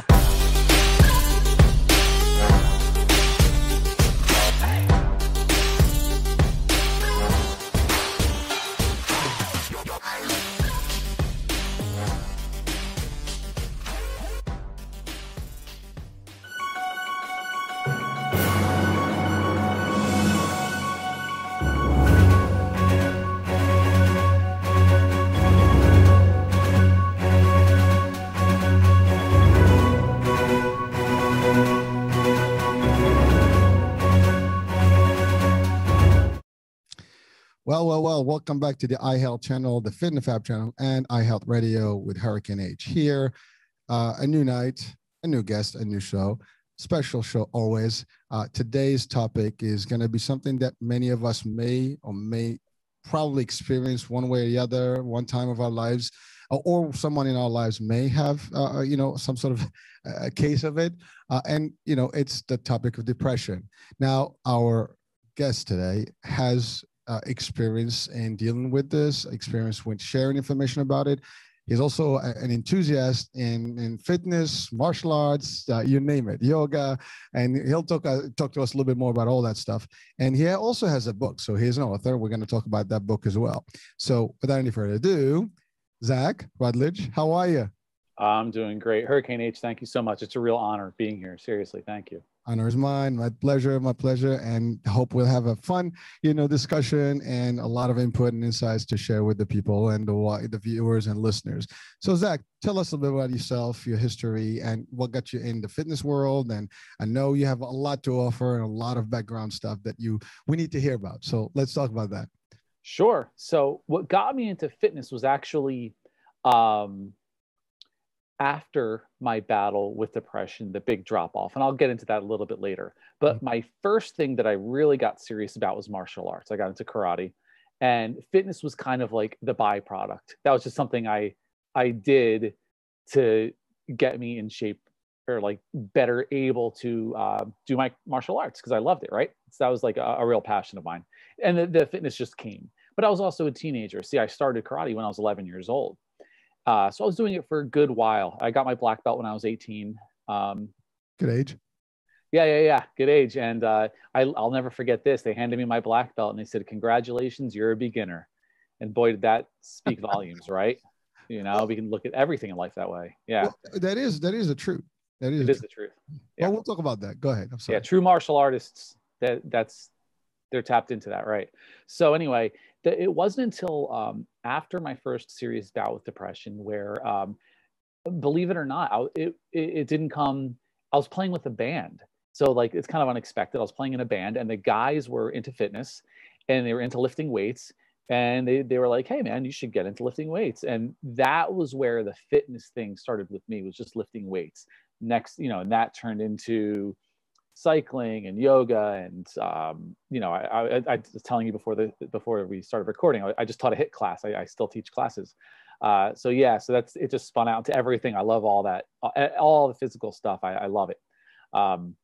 playing? Welcome back to the iHealth channel, the Fitness Fab channel, and iHealth Radio with Hurricane H here. Uh, a new night, a new guest, a new show, special show always. Uh, today's topic is going to be something that many of us may or may probably experience one way or the other, one time of our lives, or, or someone in our lives may have, uh, you know, some sort of a case of it. Uh, and, you know, it's the topic of depression. Now, our guest today has uh, experience in dealing with this, experience with sharing information about it. He's also an enthusiast in, in fitness, martial arts, uh, you name it, yoga, and he'll talk uh, talk to us a little bit more about all that stuff. And he also has a book, so he's an author. We're going to talk about that book as well. So, without any further ado, Zack Rutledge, how are you? I'm doing great. Hurricane H, thank you so much. It's a real honor being here. Seriously, thank you. honor is mine my pleasure my pleasure and hope we'll have a fun you know discussion and a lot of input and insights to share with the people and the the viewers and listeners so zack tell us a little bit about yourself your history and what got you in the fitness world and i know you have a lot to offer and a lot of background stuff that you we need to hear about so let's talk about that Sure. So, what got me into fitness was actually um, after my battle with depression, the big drop off. And I'll get into that a little bit later. But my first thing that I really got serious about was martial arts. I got into karate, and fitness was kind of like the byproduct. That was just something I I did to get me in shape or like better able to uh, do my martial arts because I loved it. Right. So that was like a, a real passion of mine, and the, the fitness just came. But I was also a teenager. See, I started karate when I was 11 years old. Uh, so I was doing it for a good while. I got my black belt when I was 18. Um, good age yeah, yeah, yeah. Good age. And uh, I, I'll never forget this. They handed me my black belt and they said, Congratulations, you're a beginner. And boy, did that speak volumes, right? You know, we can look at everything in life that way. Yeah, Well, that is that is the truth that is, it the is truth. the truth. yeah. well we'll talk about that go ahead i'm sorry Yeah, true martial artists, that that's they're tapped into that, right? So anyway, it wasn't until um, after my first serious bout with depression where, um, believe it or not, I, it, it it didn't come. I was playing with a band, so like it's kind of unexpected. I was playing in a band, and the guys were into fitness, and they were into lifting weights, and they they were like, "Hey man, you should get into lifting weights," and that was where the fitness thing started with me. Was just lifting weights. Next, you know, and that turned into cycling and yoga and um, you know I, I, I was telling you before the before we started recording I, I just taught a HIIT class. I, I still teach classes. Uh, so yeah so that's it just spun out to everything. I love all that all the physical stuff. I, I love it. Um,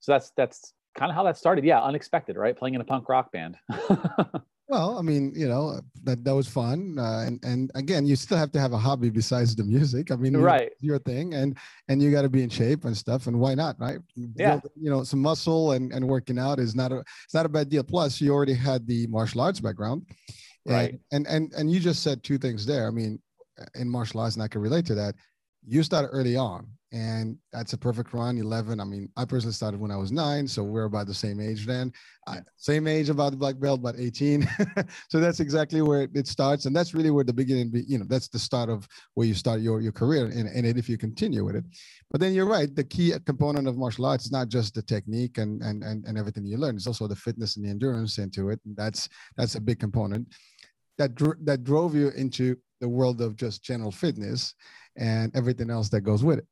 so that's that's kind of how that started. Yeah unexpected right? Playing in a punk rock band Well, I mean, you know, that that was fun, uh, and and again, you still have to have a hobby besides the music. I mean, Right. your thing, and and you got to be in shape and stuff, and why not, right? Yeah. You know, some muscle and and working out is not a it's not a bad deal. Plus, you already had the martial arts background, and, Right. And and and you just said two things there. I mean, in martial arts, and I can relate to that. You started early on, and that's a perfect run. Eleven. I mean, I personally started when I was nine, so we're about the same age then. I, same age about the black belt, about 18. so that's exactly where it, starts. And that's really where the beginning, be, you know, that's the start of where you start your, your career in, in it if you continue with it. But then you're right. The key component of martial arts is not just the technique and, and, and, and everything you learn. It's also the fitness and the endurance into it. And that's, that's a big component that, that drove you into the world of just general fitness and everything else that goes with it.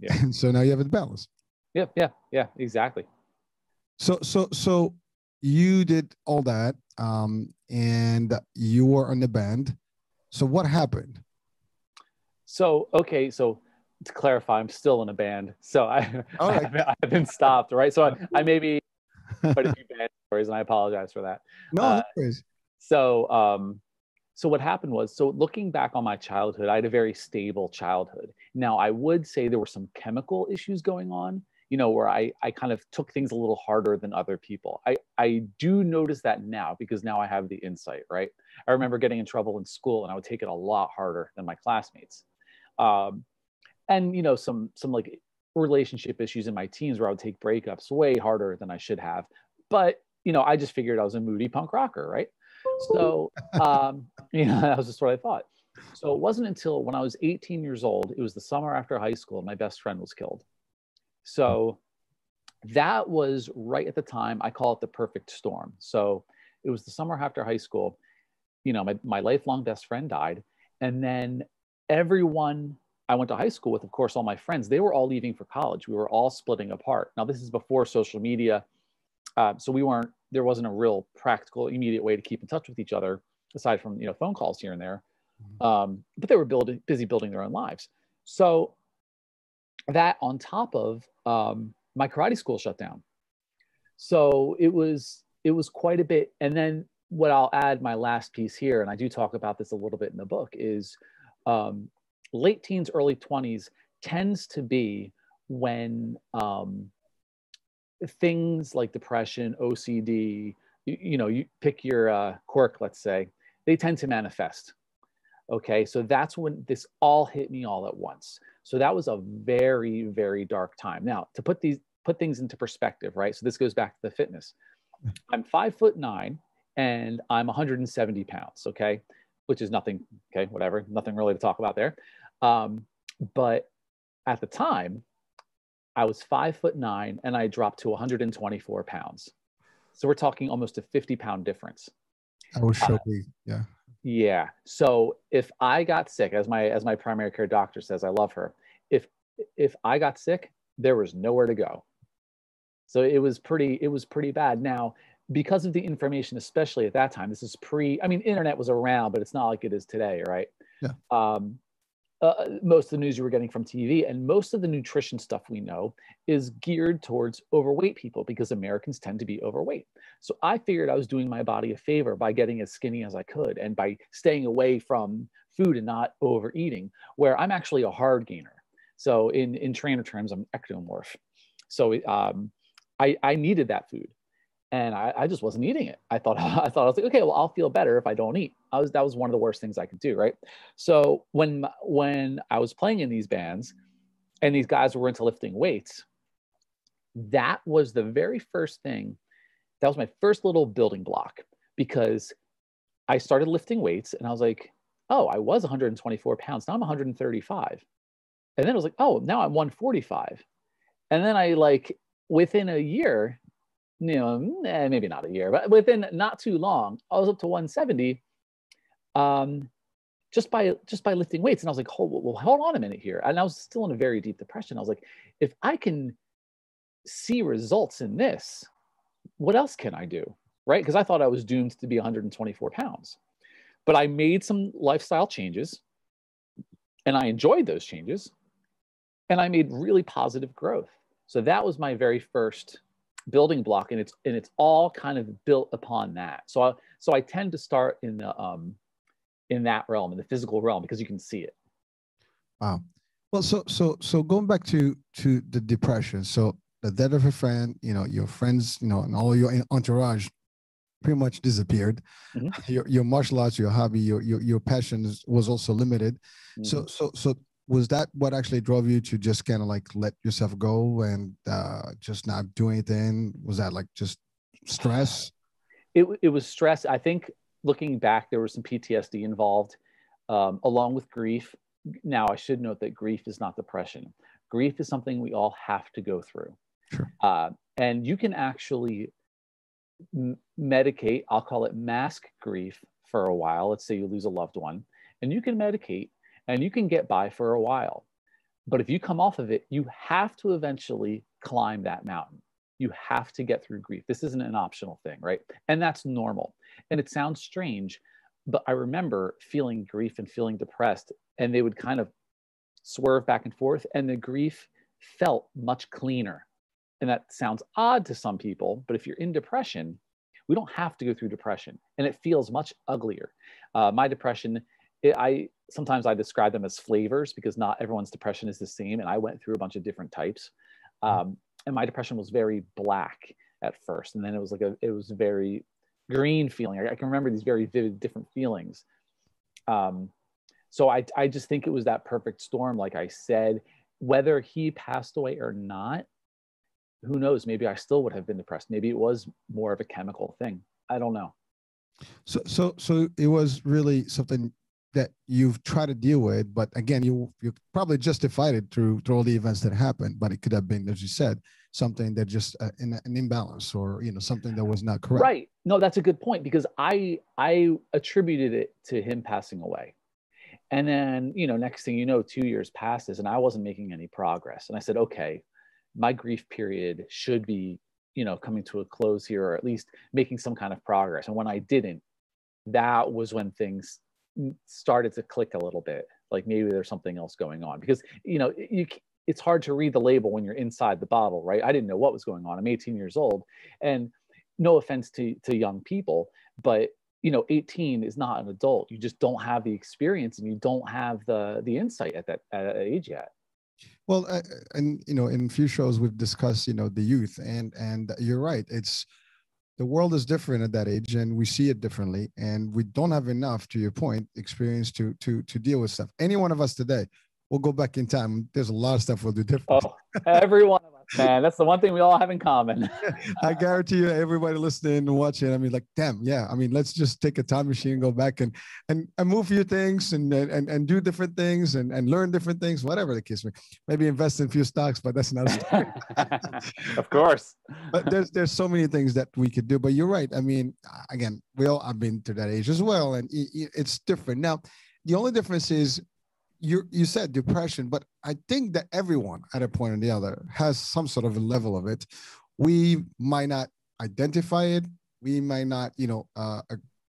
Yeah. And so now you have the balance. yeah yeah yeah exactly So so so you did all that, um, and you were on the band. So what happened? So okay, so to clarify, I'm still in a band. So I, I, I haven't stopped, right? So I, I may be quite a few band stories, and I apologize for that. No, Uh, no. So um, so what happened was so looking back on my childhood i had a very stable childhood. Now i would say there were some chemical issues going on you know where i i kind of took things a little harder than other people. I i do notice that now because now i have the insight right? I remember getting in trouble in school and i would take it a lot harder than my classmates. Um, and you know some some like relationship issues in my teens where i would take breakups way harder than i should have. But you know i just figured i was a moody punk rocker right so, um, know, that was just what I thought. So it wasn't until when I was 18 years old, it was the summer after high school, my best friend was killed. So that was right at the time, I call it the perfect storm. So it was the summer after high school. You know, my, my lifelong best friend died. And then everyone I went to high school with, of course, all my friends, they were all leaving for college. We were all splitting apart. Now, this is before social media. Uh, so we weren't there wasn't a real practical immediate way to keep in touch with each other aside from you know phone calls here and there. Mm-hmm. um, but they were building busy building their own lives. So that on top of um, my karate school shut down. So it was it was quite a bit. And then what i'll add my last piece here and i do talk about this a little bit in the book is um, late teens early 20s tends to be when um, things like depression, OCD, you, you know, you pick your uh, quirk, let's say, they tend to manifest. Okay, so that's when this all hit me all at once. So that was a very, very dark time. Now, to put these put things into perspective, right? So this goes back to the fitness. I'm five foot nine and I'm 170 pounds. Okay, which is nothing. Okay, whatever, nothing really to talk about there. Um, but at the time, I was five foot nine and I dropped to 124 pounds. So we're talking almost a 50 pound difference. I was shocked. Uh, yeah. Yeah. So if I got sick, as my as my primary care doctor says, I love her. If if I got sick, there was nowhere to go. So it was pretty it was pretty bad. Now, because of the information, especially at that time, this is pre. I mean, internet was around, but it's not like it is today, right? Yeah. Um, uh, most of the news you were getting from TV, and most of the nutrition stuff we know is geared towards overweight people because Americans tend to be overweight. So I figured I was doing my body a favor by getting as skinny as I could and by staying away from food and not overeating, where I'm actually a hard gainer. So in, in trainer terms, I'm ectomorph. So um, I, I needed that food and I, I, just wasn't eating it. I thought I thought I was like, okay, well, I'll feel better if I don't eat. I was that was one of the worst things I could do, right? So when when I was playing in these bands, and these guys were into lifting weights, that was the very first thing. That was my first little building block because I started lifting weights, and I was like, oh, I was 124 pounds. Now I'm 135, and then I was like, oh, now I'm 145, and then I like within a year you know, eh, maybe not a year, but within not too long, I was up to 170 um, just by just by lifting weights. And I was like, hold, well, hold on a minute here. And I was still in a very deep depression. I was like, if I can see results in this, what else can I do? Right? Because I thought I was doomed to be 124 pounds. But I made some lifestyle changes and I enjoyed those changes and I made really positive growth. So that was my very first building block and it's and it's all kind of built upon that. So I, so i tend to start in the um in that realm in the physical realm because you can see it. Wow. Well so so so going back to to the depression so the death of a friend you know your friends you know and all your entourage pretty much disappeared. Mm-hmm. your, your martial arts your hobby your your, your passions was also limited. Mm-hmm. so so so was that what actually drove you to just kind of like let yourself go and uh, just not do anything? Was that like just stress? It, it was stress. I think looking back, there was some PTSD involved, um, along with grief. Now, I should note that grief is not depression. Grief is something we all have to go through. Sure. Uh, and you can actually m- medicate, I'll call it mask grief for a while. Let's say you lose a loved one, and you can medicate and you can get by for a while. But if you come off of it, you have to eventually climb that mountain. You have to get through grief. This isn't an optional thing, right? And that's normal. And it sounds strange, but I remember feeling grief and feeling depressed, and they would kind of swerve back and forth, and the grief felt much cleaner. And that sounds odd to some people, but if you're in depression, we don't have to go through depression and it feels much uglier uh, my depression it, i sometimes i describe them as flavors because not everyone's depression is the same and i went through a bunch of different types. Mm-hmm. um, and my depression was very black at first and then it was like a it was very green feeling. I, I can remember these very vivid different feelings. Um, so I, I just think it was that perfect storm like i said. Whether he passed away or not who knows? Maybe i still would have been depressed. Maybe it was more of a chemical thing. I don't know. So so so it was really something that you've tried to deal with but again you you probably justified it through through all the events that happened but it could have been as you said something that just uh, in, an imbalance or you know something that was not correct. Right. No that's a good point because i i attributed it to him passing away. And then you know next thing you know two years passes and i wasn't making any progress. And i said okay my grief period should be you know coming to a close here or at least making some kind of progress. And when i didn't that was when things started to click a little bit like maybe there's something else going on because you know you it's hard to read the label when you're inside the bottle right? I didn't know what was going on. I'm 18 years old and no offense to to young people but you know 18 is not an adult. You just don't have the experience and you don't have the the insight at that at age yet. Well uh, and you know in a few shows we've discussed you know the youth and and you're right it's the world is different at that age and we see it differently and we don't have enough to your point experience to to to deal with stuff. Any one of us today we'll go back in time. There's a lot of stuff we'll do different. Oh every one of us man that's the one thing we all have in common. I guarantee you everybody listening and watching i mean like damn yeah i mean let's just take a time machine and go back and and, and move a few things and, and and do different things and and learn different things whatever the case may maybe invest in a few stocks but that's not of course. But there's there's so many things that we could do but you're right i mean again we all i've been to that age as well and it's different. Now the only difference is you you said depression, but I think that everyone at a point or the other has some sort of a level of it. We might not identify it. We might not, you know, uh,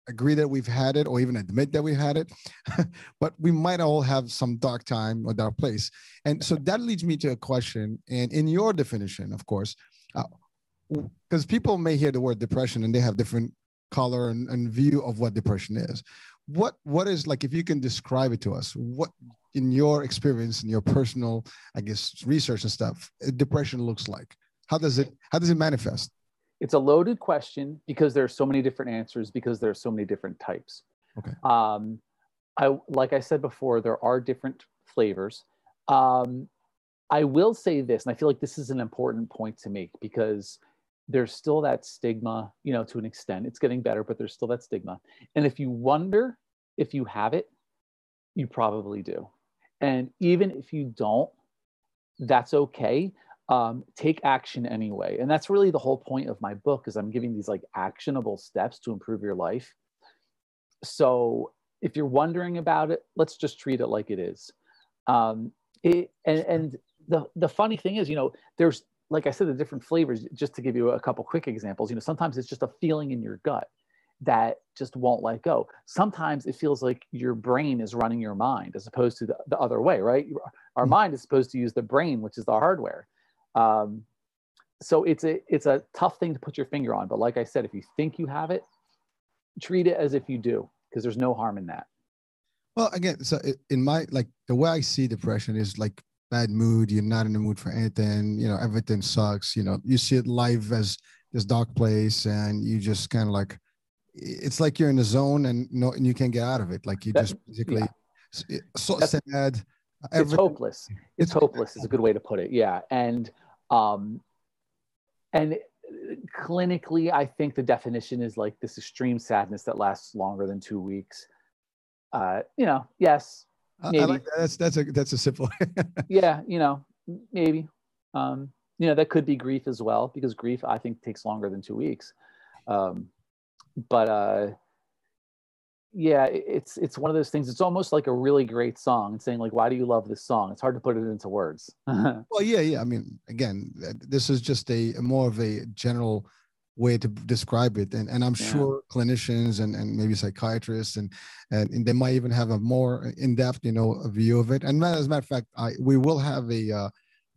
agree that we've had it or even admit that we've had it, but we might all have some dark time or dark place. And so that leads me to a question. And in your definition, of course, because uh, people may hear the word depression and they have different color and, and view of what depression is what what is like if you can describe it to us what in your experience in your personal i guess research and stuff depression looks like? How does it how does it manifest? It's a loaded question because there are so many different answers because there are so many different types. Okay. Um i like i said before there are different flavors. Um i will say this and i feel like this is an important point to make because there's still that stigma, you know, to an extent. It's getting better, but there's still that stigma. And if you wonder if you have it, you probably do. And even if you don't, that's okay. Um, take action anyway. And that's really the whole point of my book is I'm giving these like actionable steps to improve your life. So if you're wondering about it, let's just treat it like it is. Um, it, and, and the, the funny thing is, you know, there's like I said, the different flavors, just to give you a couple quick examples, you know, sometimes it's just a feeling in your gut that just won't let go. Sometimes it feels like your brain is running your mind as opposed to the, the other way, right? Our mm-hmm. mind is supposed to use the brain, which is the hardware. Um, so it's a it's a tough thing to put your finger on. But like I said, if you think you have it, treat it as if you do, because there's no harm in that. Well, again, so in my like the way I see depression is like bad mood, you're not in the mood for anything, you know, everything sucks, you know, you see it live as this dark place and you just kind of like, it's like you're in the zone and no, and you can't get out of it. Like you just basically yeah. so That's, sad. It's hopeless. It's, it's hopeless is a good way to put it. Yeah. And, um, and clinically, I think the definition is like this extreme sadness that lasts longer than two weeks. Uh, you know, yes, Maybe. I like that. That's that's a that's a simple. yeah, you know, maybe. Um, you know, that could be grief as well because grief I think takes longer than two weeks. Um, but uh, yeah, it's it's one of those things. It's almost like a really great song and saying like, why do you love this song? It's hard to put it into words. well, yeah, yeah. I mean, again, this is just a more of a general way to describe it and, and i'm yeah. sure clinicians and, and maybe psychiatrists and, and, and they might even have a more in-depth you know view of it and as a matter of fact I, we will have a uh,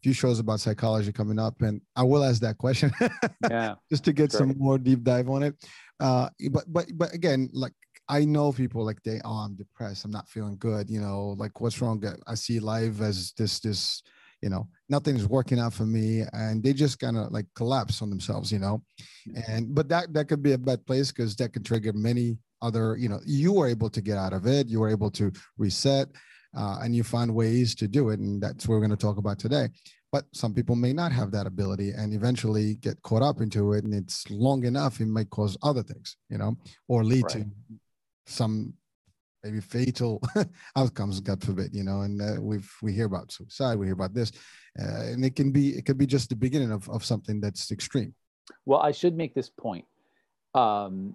few shows about psychology coming up and i will ask that question yeah just to get some more deep dive on it uh, but but but again, like I know people like they, oh, I'm depressed. I'm not feeling good. You know, like what's wrong? I see life as this, this, you know, nothing's working out for me. And they just kind of like collapse on themselves, you know? And, but that, that could be a bad place because that could trigger many other, you know, you were able to get out of it. You were able to reset uh, and you find ways to do it. And that's what we're going to talk about today. But some people may not have that ability and eventually get caught up into it. And it's long enough, it might cause other things, you know, or lead right. to some maybe fatal outcomes god forbid you know and uh, we've we hear about suicide we hear about this uh, and it can be it could be just the beginning of, of something that's extreme. Well i should make this point. Um,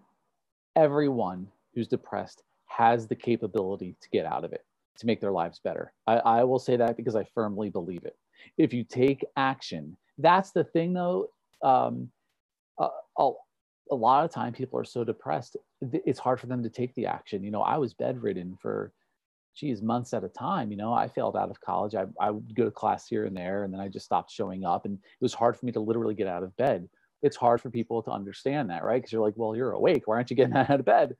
everyone who's depressed has the capability to get out of it to make their lives better. I, I will say that because i firmly believe it. If you take action that's the thing though um, uh, a lot of time people are so depressed it's hard for them to take the action. You know i was bedridden for geez months at a time you know i failed out of college. I, I would go to class here and there and then i just stopped showing up and it was hard for me to literally get out of bed. It's hard for people to understand that right? Because you're like well you're awake. Why aren't you getting out of bed?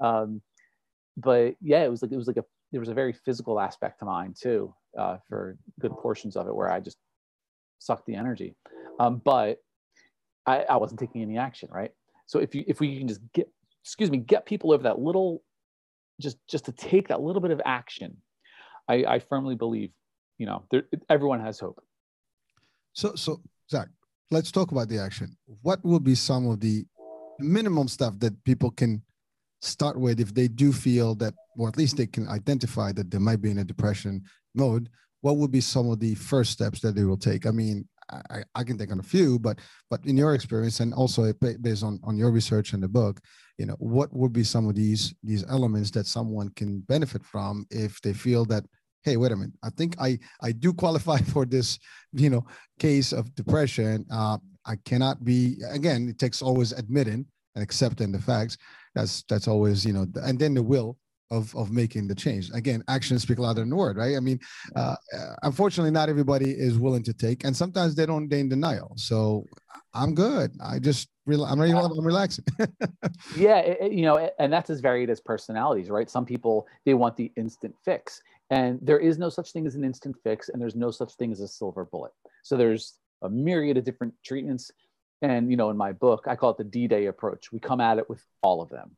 Um, but yeah it was like it was like a there was a very physical aspect to mine too uh, for good portions of it where i just sucked the energy. Um, but I, I wasn't taking any action right so if you if we can just get excuse me get people over that little just just to take that little bit of action, I, I firmly believe you know there, everyone has hope. So so Zack, let's talk about the action. What will be some of the minimum stuff that people can start with if they do feel that, or at least they can identify that they might be in a depression mode? What would be some of the first steps that they will take? I mean, I, I can think on a few, but but in your experience and also based on, on your research in the book, you know, what would be some of these these elements that someone can benefit from if they feel that, hey, wait a minute, I think I I do qualify for this, you know, case of depression. Uh, I cannot be again. It takes always admitting and accepting the facts. That's that's always you know, and then the will of of making the change. Again actions speak louder than word right? I mean uh, unfortunately not everybody is willing to take and sometimes they don't they in denial. So i'm good. I just i'm ready i'm relaxing. Yeah it, you know and that's as varied as personalities right? Some people they want the instant fix and there is no such thing as an instant fix and there's no such thing as a silver bullet. So there's a myriad of different treatments and you know in my book i call it the d-day approach. We come at it with all of them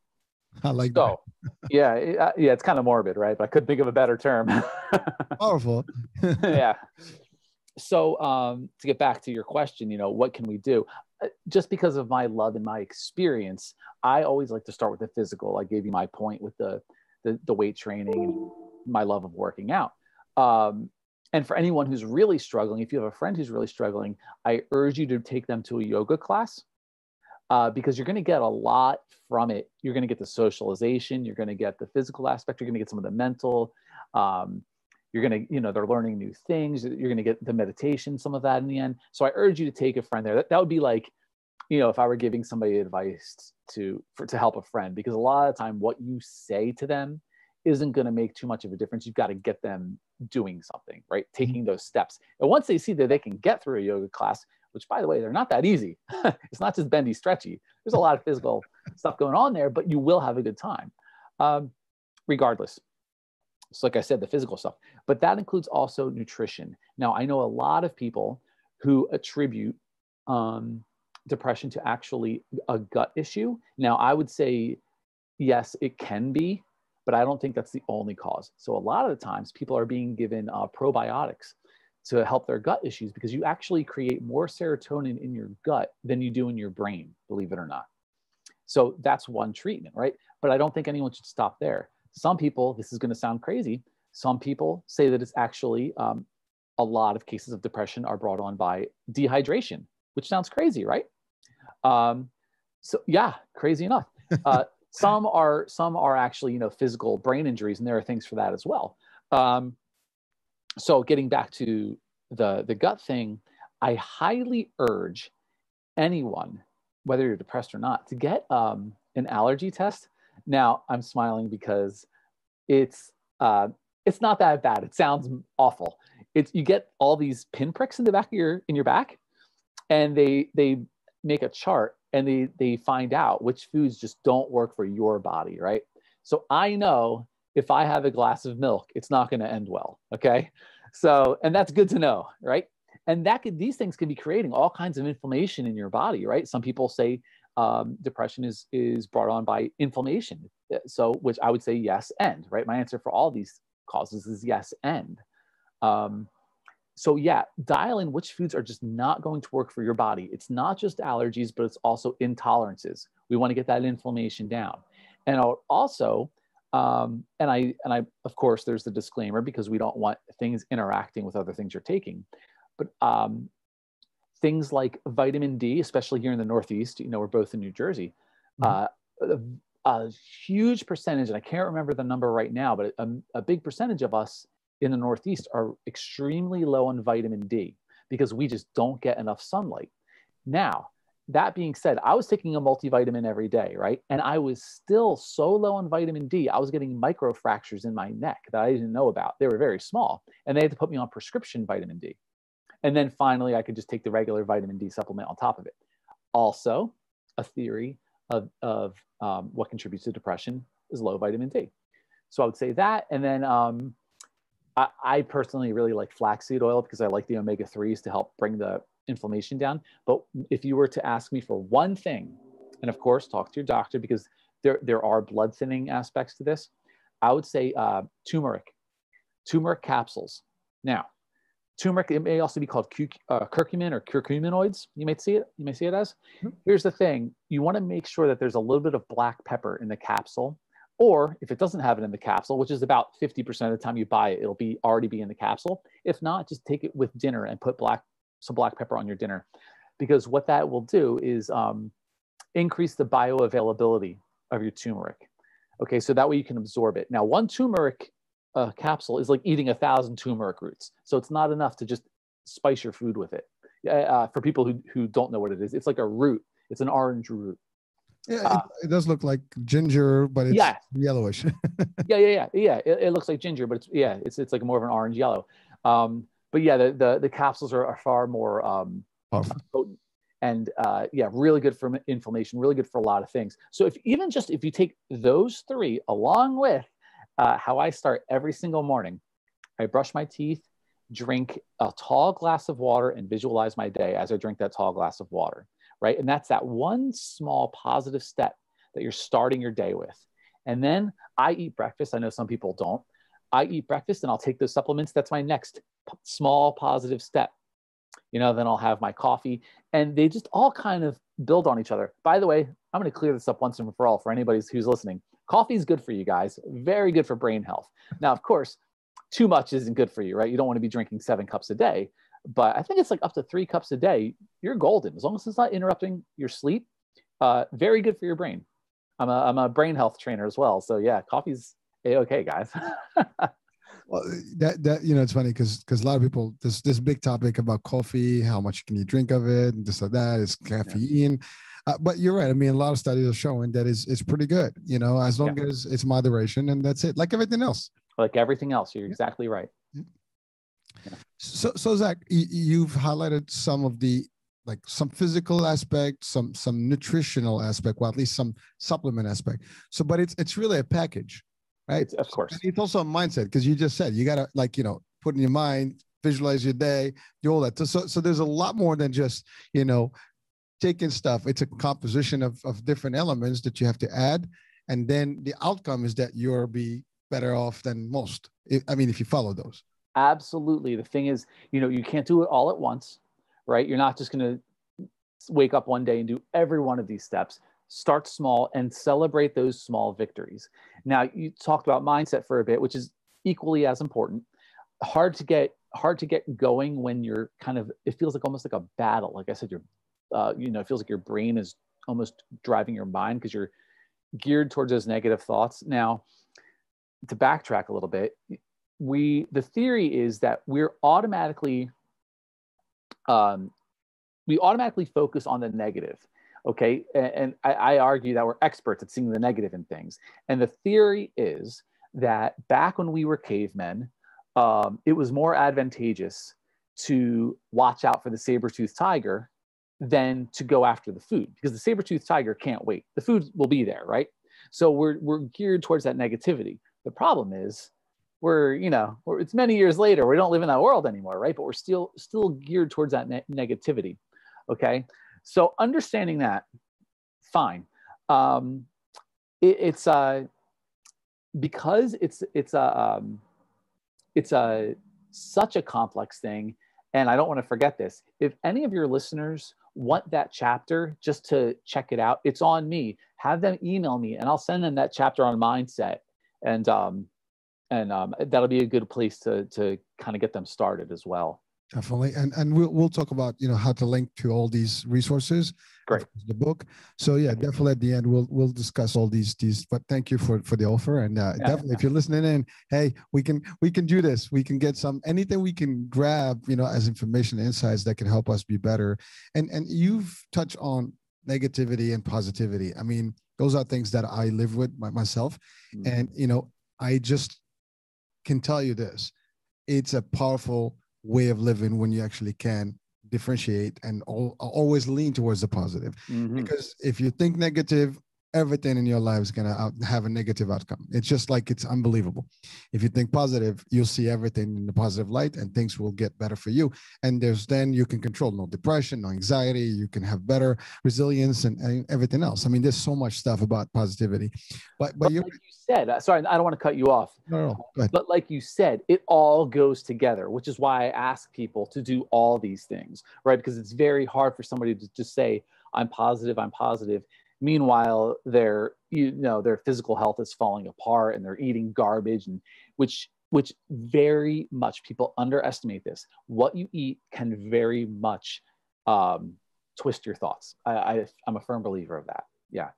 I like so, that. yeah, uh, yeah, it's kind of morbid, right? But I couldn't think of a better term. Powerful. yeah. So um, to get back to your question, you know, what can we do? Uh, just because of my love and my experience, I always like to start with the physical. I gave you my point with the the, the weight training and my love of working out. Um, and for anyone who's really struggling, if you have a friend who's really struggling, I urge you to take them to a yoga class uh, because you're going to get a lot from it. You're going to get the socialization, you're going to get the physical aspect, you're going to get some of the mental. Um, you're going to, you know, they're learning new things. You're going to get the meditation, some of that in the end. So I urge you to take a friend there. That, that would be like, you know, if I were giving somebody advice to for, to help a friend, because a lot of the time what you say to them isn't going to make too much of a difference. You've got to get them doing something, right? Mm-hmm. Taking those steps. And once they see that they can get through a yoga class, which by the way, they're not that easy. it's not just bendy, stretchy. There's a lot of physical stuff going on there, but you will have a good time um, regardless. So, like I said, the physical stuff, but that includes also nutrition. Now, I know a lot of people who attribute um, depression to actually a gut issue. Now, I would say, yes, it can be, but I don't think that's the only cause. So, a lot of the times, people are being given uh, probiotics to help their gut issues because you actually create more serotonin in your gut than you do in your brain, believe it or not. So that's one treatment, right? But I don't think anyone should stop there. Some people, this is going to sound crazy, some people say that it's actually um, a lot of cases of depression are brought on by dehydration, which sounds crazy, right? Um, so yeah, crazy enough. Uh, some are some are actually you know physical brain injuries, and there are things for that as well. Um, so getting back to the the gut thing, I highly urge anyone, whether you're depressed or not, to get um, an allergy test. Now I'm smiling because it's uh, it's not that bad. It sounds awful. It's you get all these pinpricks in the back of your in your back, and they they make a chart and they they find out which foods just don't work for your body, right? So I know if I have a glass of milk, it's not going to end well. Okay. So, and that's good to know, right? And that could, these things can be creating all kinds of inflammation in your body, right? Some people say um, depression is, is brought on by inflammation. So, which I would say yes and, right? My answer for all these causes is yes and. Um, so yeah, dial in which foods are just not going to work for your body. It's not just allergies, but it's also intolerances. We want to get that inflammation down. And also, um, and I and I of course there's the disclaimer because we don't want things interacting with other things you're taking, but um, things like vitamin D, especially here in the Northeast, you know, we're both in New Jersey. Mm-hmm. Uh, a, a, huge percentage, and I can't remember the number right now, but a, a big percentage of us in the Northeast are extremely low on vitamin D because we just don't get enough sunlight. Now, that being said, I was taking a multivitamin every day, right? And I was still so low on vitamin D. I was getting micro fractures in my neck that I didn't know about. They were very small, and they had to put me on prescription vitamin D. And then finally, I could just take the regular vitamin D supplement on top of it. Also, a theory of, of um, what contributes to depression is low vitamin D. So I would say that. And then um, I, I personally really like flaxseed oil because I like the omega 3s to help bring the inflammation down. But if you were to ask me for one thing, and of course, talk to your doctor because there, there are blood thinning aspects to this, I would say uh, turmeric, turmeric capsules. Now, turmeric, it may also be called uh, curcumin or curcuminoids. You might see it, you may see it as. Mm-hmm. Here's the thing you want to make sure that there's a little bit of black pepper in the capsule. Or if it doesn't have it in the capsule, which is about 50% of the time you buy it, it'll be already be in the capsule. If not, just take it with dinner and put black some black pepper on your dinner because what that will do is um, increase the bioavailability of your turmeric. Okay, so that way you can absorb it. Now, one turmeric uh, capsule is like eating a thousand turmeric roots. So it's not enough to just spice your food with it. Uh, for people who, who don't know what it is, it's like a root. It's an orange root. Yeah, uh, it, it, does look like ginger, but it's yeah. yellowish. yeah, yeah, yeah, yeah. It, it, looks like ginger, but it's yeah, it's it's like more of an orange yellow. Um, but yeah, the the, the capsules are, are far more um, potent and uh, yeah, really good for inflammation, really good for a lot of things. So if even just if you take those three along with uh, how I start every single morning, I brush my teeth, drink a tall glass of water, and visualize my day as I drink that tall glass of water, right? And that's that one small positive step that you're starting your day with. And then I eat breakfast. I know some people don't. I eat breakfast and I'll take those supplements. That's my next small positive step. You know, then I'll have my coffee and they just all kind of build on each other. By the way, I'm going to clear this up once and for all for anybody who's listening. Coffee is good for you guys, very good for brain health. Now, of course, too much isn't good for you, right? You don't want to be drinking seven cups a day, but I think it's like up to three cups a day. You're golden as long as it's not interrupting your sleep. Uh, very good for your brain. I'm a, I'm a brain health trainer as well. So, yeah, coffee's a okay, guys. well that that you know it's funny because because a lot of people this this big topic about coffee how much can you drink of it and this or that is caffeine. Yeah. uh, but you're right i mean a lot of studies are showing that is it's pretty good you know as long yeah. as it's moderation and that's it like everything else. Like everything else you're exactly right. Yeah. so so zack you've highlighted some of the like some physical aspect some some nutritional aspect well at least some supplement aspect. So but it's it's really a package right? Of course. And it's also a mindset because you just said you got to like you know put in your mind, visualize your day, do all that. So so there's a lot more than just you know taking stuff. It's a composition of of different elements that you have to add, and then the outcome is that you'll be better off than most. I mean, if you follow those. Absolutely. The thing is, you know, you can't do it all at once, right? You're not just going to wake up one day and do every one of these steps start small and celebrate those small victories. Now, you talked about mindset for a bit, which is equally as important. Hard to get hard to get going when you're kind of it feels like almost like a battle. Like I said, you're uh, you know, it feels like your brain is almost driving your mind because you're geared towards those negative thoughts. Now, to backtrack a little bit, we the theory is that we're automatically um, we automatically focus on the negative Okay. And, I, I argue that we're experts at seeing the negative in things. And the theory is that back when we were cavemen, um, it was more advantageous to watch out for the saber-toothed tiger than to go after the food because the saber-toothed tiger can't wait. The food will be there, right? So we're we're geared towards that negativity. The problem is we're you know we're, it's many years later we don't live in that world anymore right but we're still still geared towards that ne- negativity okay so understanding that fine. Um, it, it's uh because it's it's a um, it's a such a complex thing and i don't want to forget this if any of your listeners want that chapter just to check it out it's on me. Have them email me and i'll send them that chapter on mindset and um and um, that'll be a good place to to kind of get them started as well definitely. And and we'll, we'll talk about you know how to link to all these resources great. the book. So yeah definitely at the end we'll we'll discuss all these these but thank you for for the offer. And uh, yeah. definitely if you're listening in hey we can we can do this. We can get some anything we can grab you know as information insights that can help us be better. And and you've touched on negativity and positivity. I mean those are things that i live with myself. Mm-hmm. and you know i just can tell you this. It's a powerful way of living when you actually can differentiate and all, always lean towards the positive. Mm-hmm. because if you think negative everything in your life is going to have a negative outcome. It's just like it's unbelievable. If you think positive, you'll see everything in the positive light and things will get better for you. And there's then you can control no depression, no anxiety, you can have better resilience and, and everything else. I mean, there's so much stuff about positivity. But but, but like you said, uh, sorry, I don't want to cut you off. No, no, But like you said, it all goes together, which is why I ask people to do all these things, right? Because it's very hard for somebody to just say, I'm positive, I'm positive meanwhile their you know their physical health is falling apart and they're eating garbage and which which very much people underestimate this. What you eat can very much um, twist your thoughts. I, I i'm a firm believer of that. Yeah.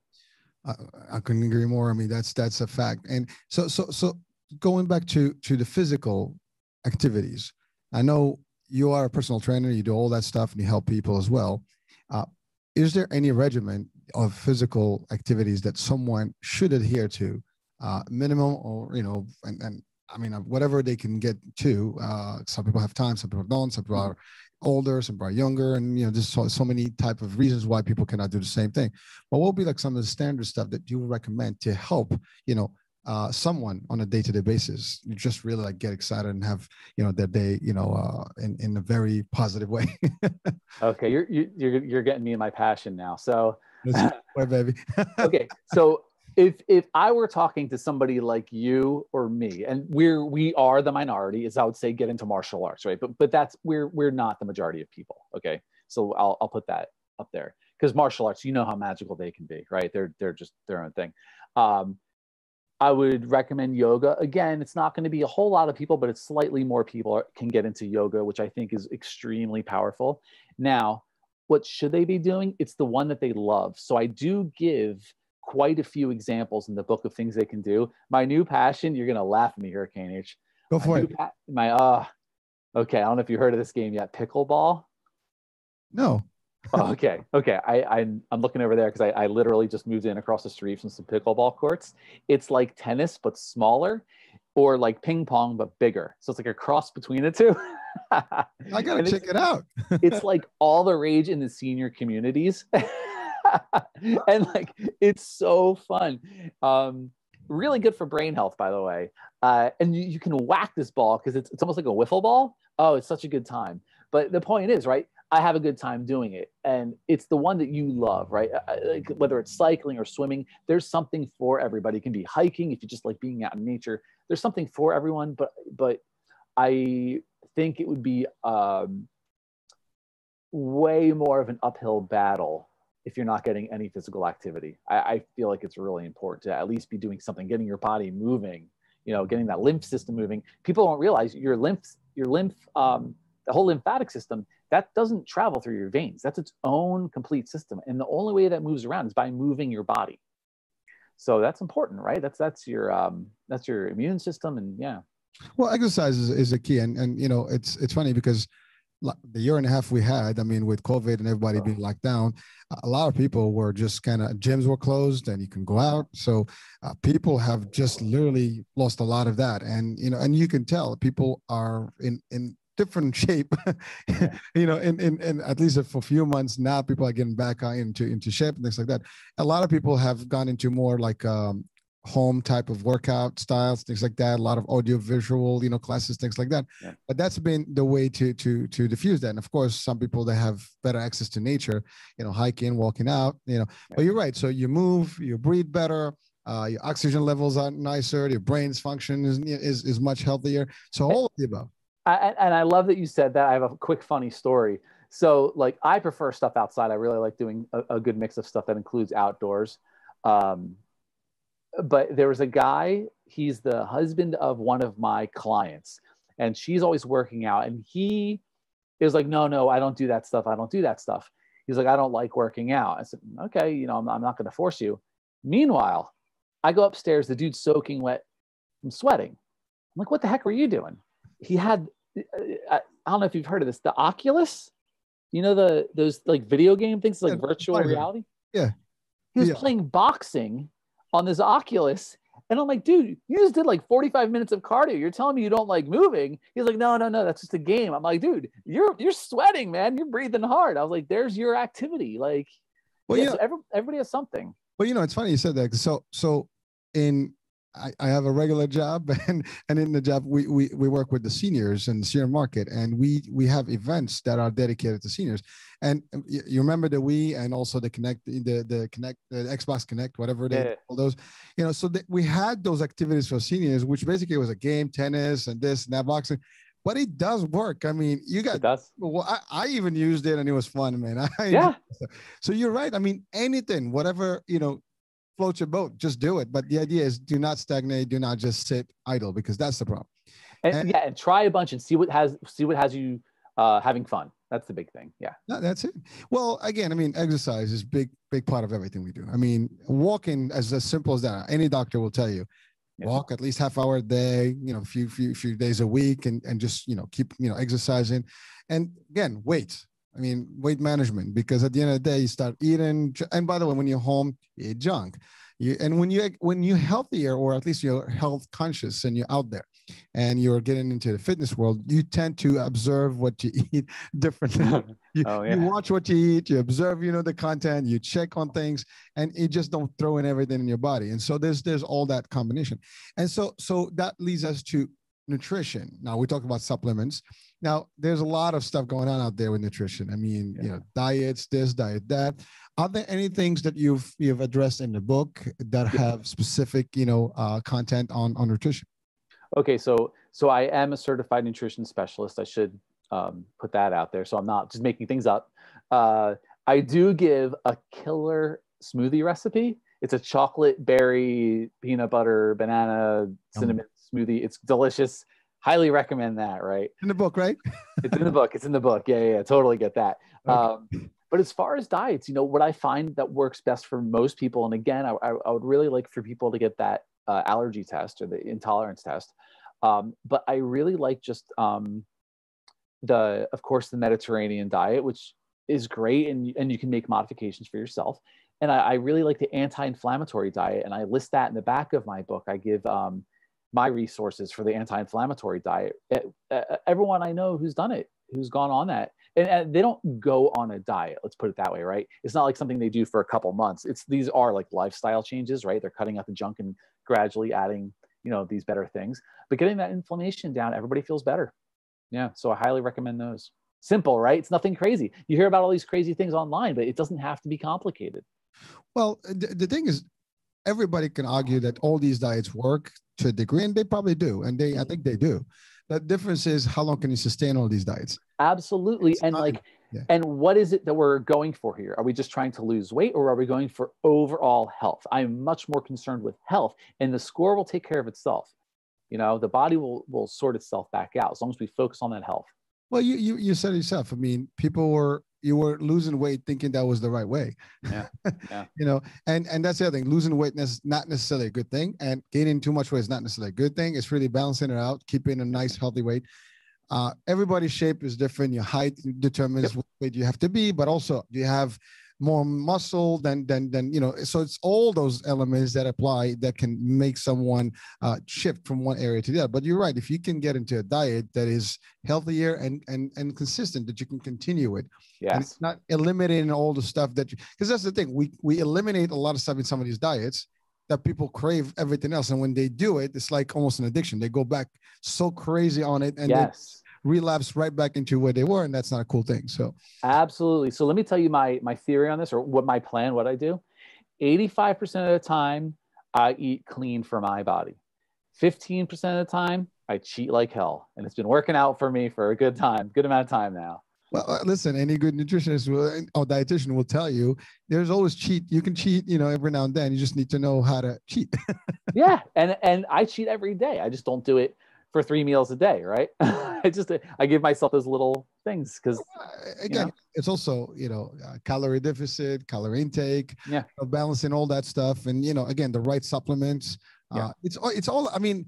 I, I couldn't agree more. I mean that's that's a fact. And so so so going back to to the physical activities i know you are a personal trainer. You do all that stuff and you help people as well. Uh, is there any regimen of physical activities that someone should adhere to, uh, minimum or you know, and, and I mean whatever they can get to. Uh, some people have time, some people don't. Some people are older, some people are younger, and you know, there's so, so many type of reasons why people cannot do the same thing. But what would be like some of the standard stuff that you would recommend to help you know uh, someone on a day-to-day basis you just really like get excited and have you know their day you know uh, in, in a very positive way okay you're, you're you're getting me in my passion now so Boy, baby. okay, so if if I were talking to somebody like you or me, and we're we are the minority, is I would say get into martial arts, right? But but that's we're we're not the majority of people. Okay, so I'll I'll put that up there because martial arts, you know how magical they can be, right? They're they're just their own thing. Um, I would recommend yoga. Again, it's not going to be a whole lot of people, but it's slightly more people can get into yoga, which I think is extremely powerful. Now, what should they be doing? It's the one that they love. So I do give quite a few examples in the book of things they can do. My new passion, you're gonna laugh at me, Hurricane H. Go for my it. Pa- my uh okay, I don't know if you heard of this game yet. Pickleball. No. oh, okay. Okay. I, I am looking over there because I, I literally just moved in across the street from some pickleball courts. It's like tennis but smaller, or like ping pong but bigger. So it's like a cross between the two. I gotta check it out. it's like all the rage in the senior communities. and like it's so fun. Um, really good for brain health, by the way. Uh, and you, you can whack this ball because it's, it's almost like a wiffle ball. Oh, it's such a good time. But the point is, right? I have a good time doing it. And it's the one that you love, right? Like whether it's cycling or swimming, there's something for everybody. It can be hiking if you just like being out in nature. There's something for everyone, but but I think it would be um, way more of an uphill battle if you're not getting any physical activity. I, I, feel like it's really important to at least be doing something, getting your body moving, you know, getting that lymph system moving. People don't realize your lymph, your lymph, um, the whole lymphatic system, that doesn't travel through your veins. That's its own complete system. And the only way that moves around is by moving your body. So that's important, right? That's that's your um, that's your immune system, and yeah. Well, exercise is, is a key, and and you know it's it's funny because the year and a half we had, I mean, with COVID and everybody oh. being locked down, a lot of people were just kind of gyms were closed and you can go out. So uh, people have just literally lost a lot of that, and you know, and you can tell people are in in different shape. you know, in, in in at least for a few months now, people are getting back into into shape and things like that. A lot of people have gone into more like um, home type of workout styles things like that a lot of audio visual you know classes things like that. Yeah. but that's been the way to to to diffuse that. And of course some people that have better access to nature you know hiking walking out you know. Yeah. but you're right. So you move you breathe better uh, your oxygen levels are nicer your brain's function is is, is much healthier. So all of the above. I, and i love that you said that. I have a quick funny story. So like i prefer stuff outside. I really like doing a, a good mix of stuff that includes outdoors. Um, but there was a guy, he's the husband of one of my clients, and she's always working out. And he is like, no, no, I don't do that stuff. I don't do that stuff. He's like, I don't like working out. I said, okay, you know, I'm, I'm not going to force you. Meanwhile, I go upstairs, the dude's soaking wet I'm sweating. I'm like, what the heck were you doing? He had, I, I don't know if you've heard of this, the Oculus. You know the those like video game things, like yeah, virtual reality. Yeah, he was yeah. playing boxing on this Oculus. And I'm like, dude, you just did like 45 minutes of cardio. You're telling me you don't like moving. He's like, no, no, no, that's just a game. I'm like, dude, you're you're sweating, man. You're breathing hard. I was like, there's your activity. Like, well, yeah, so every, everybody has something. Well, you know, it's funny you said that. So, so in I, I have a regular job and and in the job we, we we work with the seniors in the senior market and we we have events that are dedicated to seniors and you, you remember the Wii and also the Kinect the the Kinect the Xbox Kinect whatever they yeah. call those you know so we had those activities for seniors which basically was a game tennis and this and that boxing but it does work. I mean, you got. It does. Well, I, I even used it and it was fun, man. I yeah. So you're right. I mean, anything, whatever you know, float your boat, just do it. But the idea is do not stagnate, do not just sit idle because that's the problem. And, and yeah, and try a bunch and see what has see what has you uh, having fun. That's the big thing. Yeah. No, that's it. Well, again, I mean, exercise is big, big part of everything we do. I mean, walking as as simple as that. Any doctor will tell you, yeah. walk at least half hour a day. You know, a few few few days a week, and and just you know keep you know exercising. And again, weight. I mean, weight management, because at the end of the day, you start eating. And by the way, when you're home, you eat junk. You, and when you when you're healthier, or at least you're health conscious, and you're out there, and you're getting into the fitness world, you tend to observe what you eat differently. you, oh, yeah. you watch what you eat, you observe, you know, the content, you check on things, and you just don't throw in everything in your body. And so there's there's all that combination. And so so that leads us to nutrition. Now we talk about supplements. Now there's a lot of stuff going on out there with nutrition. I mean, yeah. you know, diets, this, diet, that. Are there any things that you've you've addressed in the book that have specific, you know, uh, content on on nutrition? Okay, so so I am a certified nutrition specialist. I should um, put that out there. So I'm not just making things up. Uh, I do give a killer smoothie recipe. It's a chocolate berry, peanut butter, banana, cinnamon smoothie. It's delicious. Highly recommend that. Right in the book, right? it's in the book. It's in the book. Yeah, yeah, yeah totally get that. Okay. Um, but as far as diets, you know, what I find that works best for most people, and again, I, I would really like for people to get that uh, allergy test or the intolerance test. Um, but I really like just um, the, of course, the Mediterranean diet, which is great, and and you can make modifications for yourself. And I, I really like the anti-inflammatory diet, and I list that in the back of my book. I give um, my resources for the anti-inflammatory diet. Everyone I know who's done it, who's gone on that, and, and, they don't go on a diet. Let's put it that way, right? It's not like something they do for a couple months. It's these are like lifestyle changes, right? They're cutting out the junk and gradually adding, you know, these better things. But getting that inflammation down, everybody feels better. Yeah, so I highly recommend those. Simple, right? It's nothing crazy. You hear about all these crazy things online, but it doesn't have to be complicated. Well, the, the thing is, everybody can argue that all these diets work to a degree, and they probably do, and they I mm-hmm. think they do. The difference is how long can you sustain all these diets? Absolutely, it's and not, like, yeah. and what is it that we're going for here? Are we just trying to lose weight, or are we going for overall health? I'm much more concerned with health, and the score will take care of itself. You know, the body will will sort itself back out as long as we focus on that health. Well, you you, you said it yourself. I mean, people were you were losing weight thinking that was the right way. Yeah. yeah. you know, and and that's the other thing. Losing weight is not necessarily a good thing, and gaining too much weight is not necessarily a good thing. It's really balancing it out, keeping a nice healthy weight. Uh, everybody's shape is different. Your height determines yep. what weight you have to be, but also do you have more muscle than than than you know so it's all those elements that apply that can make someone uh, shift from one area to the other. But you're right if you can get into a diet that is healthier and and and consistent that you can continue it yes. and it's not eliminating all the stuff that you because that's the thing we we eliminate a lot of stuff in some of these diets that people crave everything else and when they do it it's like almost an addiction. They go back so crazy on it and yes relapse right back into where they were and that's not a cool thing so absolutely so let me tell you my my theory on this or what my plan what i do 85% of the time i eat clean for my body 15% of the time i cheat like hell and it's been working out for me for a good time good amount of time now well, uh, listen, any good nutritionist will, or dietitian will tell you there's always cheat. You can cheat, you know, every now and then. You just need to know how to cheat. yeah, and and I cheat every day. I just don't do it for three meals a day, right? I just I give myself those little things because again, you know, it's also you know uh, calorie deficit, calorie intake, yeah, balancing all that stuff, and you know again the right supplements. Yeah. Uh, it's it's all. I mean,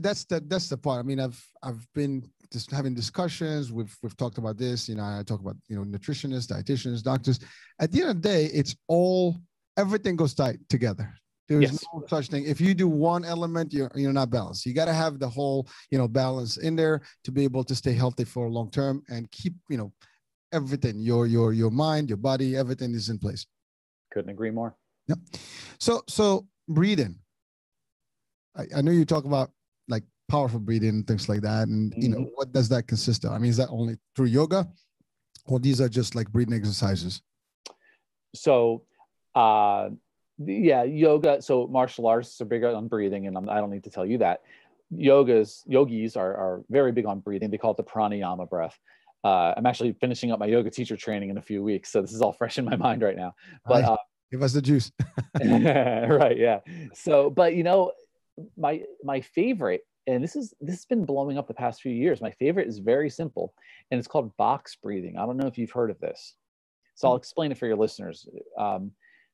that's the that's the part. I mean, I've I've been just having discussions. We've we've talked about this. You know, I talk about you know nutritionists, dietitians, doctors. At the end of the day, it's all everything goes tight together. There's yes. no such thing. If you do one element, you're you're not balanced. You got to have the whole you know balance in there to be able to stay healthy for long term and keep you know everything your your your mind, your body, everything is in place. Couldn't agree more. Yep. So so breathing. I, I know you talk about like powerful breathing and things like that, and you know mm-hmm. what does that consist of? I mean, is that only through yoga, or these are just like breathing exercises? So uh yeah, yoga. So martial arts are big on breathing, and I'm, I do not need to tell you that. Yogas, yogis are, are very big on breathing. They call it the pranayama breath. Uh, I'm actually finishing up my yoga teacher training in a few weeks, so this is all fresh in my mind right now. But uh, give us the juice. right, yeah. So, but you know, my my favorite, and this is this has been blowing up the past few years. My favorite is very simple, and it's called box breathing. I don't know if you've heard of this, so I'll explain it for your listeners. Um,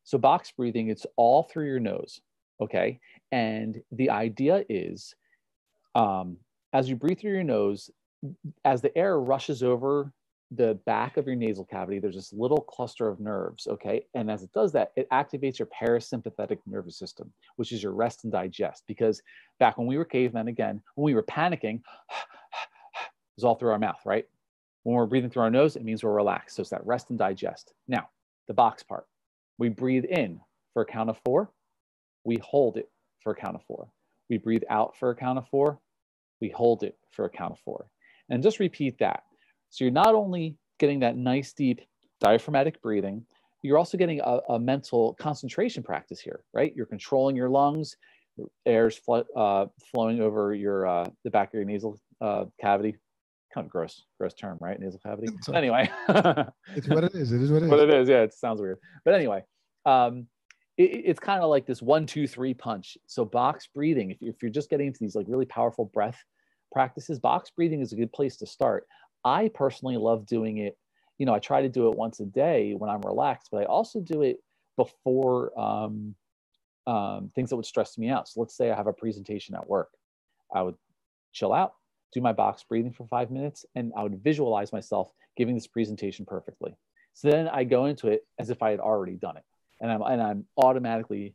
so box breathing, it's all through your nose. Okay. And the idea is um, as you breathe through your nose, as the air rushes over the back of your nasal cavity, there's this little cluster of nerves. Okay. And as it does that, it activates your parasympathetic nervous system, which is your rest and digest. Because back when we were cavemen, again, when we were panicking, it was all through our mouth, right? When we're breathing through our nose, it means we're relaxed. So it's that rest and digest. Now, the box part. We breathe in for a count of four. We hold it for a count of four. We breathe out for a count of four. We hold it for a count of four. And just repeat that. So you're not only getting that nice, deep diaphragmatic breathing, you're also getting a, a mental concentration practice here, right? You're controlling your lungs, air's fl- uh, flowing over your uh, the back of your nasal uh, cavity kind of gross, gross term, right? Nasal cavity. But anyway, it's what it is. It is what it is. What it is. Yeah, it sounds weird. But anyway, um, it, it's kind of like this one, two, three punch. So box breathing. If, if you're just getting into these like really powerful breath practices, box breathing is a good place to start. I personally love doing it. You know, I try to do it once a day when I'm relaxed, but I also do it before um, um, things that would stress me out. So let's say I have a presentation at work. I would chill out, do my box breathing for five minutes, and I would visualize myself giving this presentation perfectly. So then I go into it as if I had already done it, and I'm and I'm automatically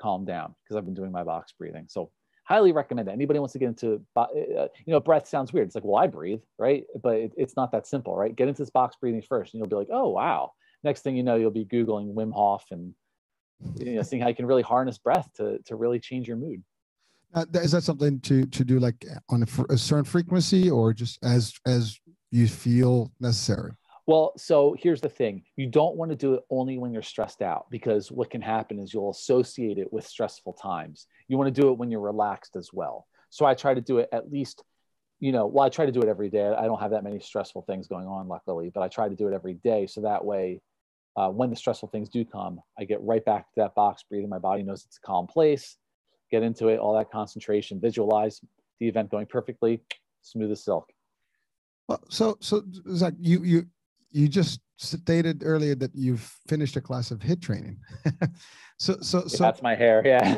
calmed down because I've been doing my box breathing. So highly recommend that. Anybody wants to get into, uh, you know, breath sounds weird. It's like, well, I breathe, right? But it, it's not that simple, right? Get into this box breathing first, and you'll be like, oh wow. Next thing you know, you'll be googling Wim Hof and you know, seeing how you can really harness breath to to really change your mood. Uh, is that something to to do like on a, a, certain frequency or just as as you feel necessary? Well, so here's the thing: you don't want to do it only when you're stressed out because what can happen is you'll associate it with stressful times. You want to do it when you're relaxed as well. So I try to do it at least, you know, well, I try to do it every day. I don't have that many stressful things going on, luckily, but I try to do it every day so that way. Uh, when the stressful things do come, I get right back to that box breathing. My body knows it's a calm place get into it, all that concentration, visualize the event going perfectly, smooth as silk. Well, so so Zack, you you you just stated earlier that you've finished a class of HIIT training. so so so that's my hair, yeah.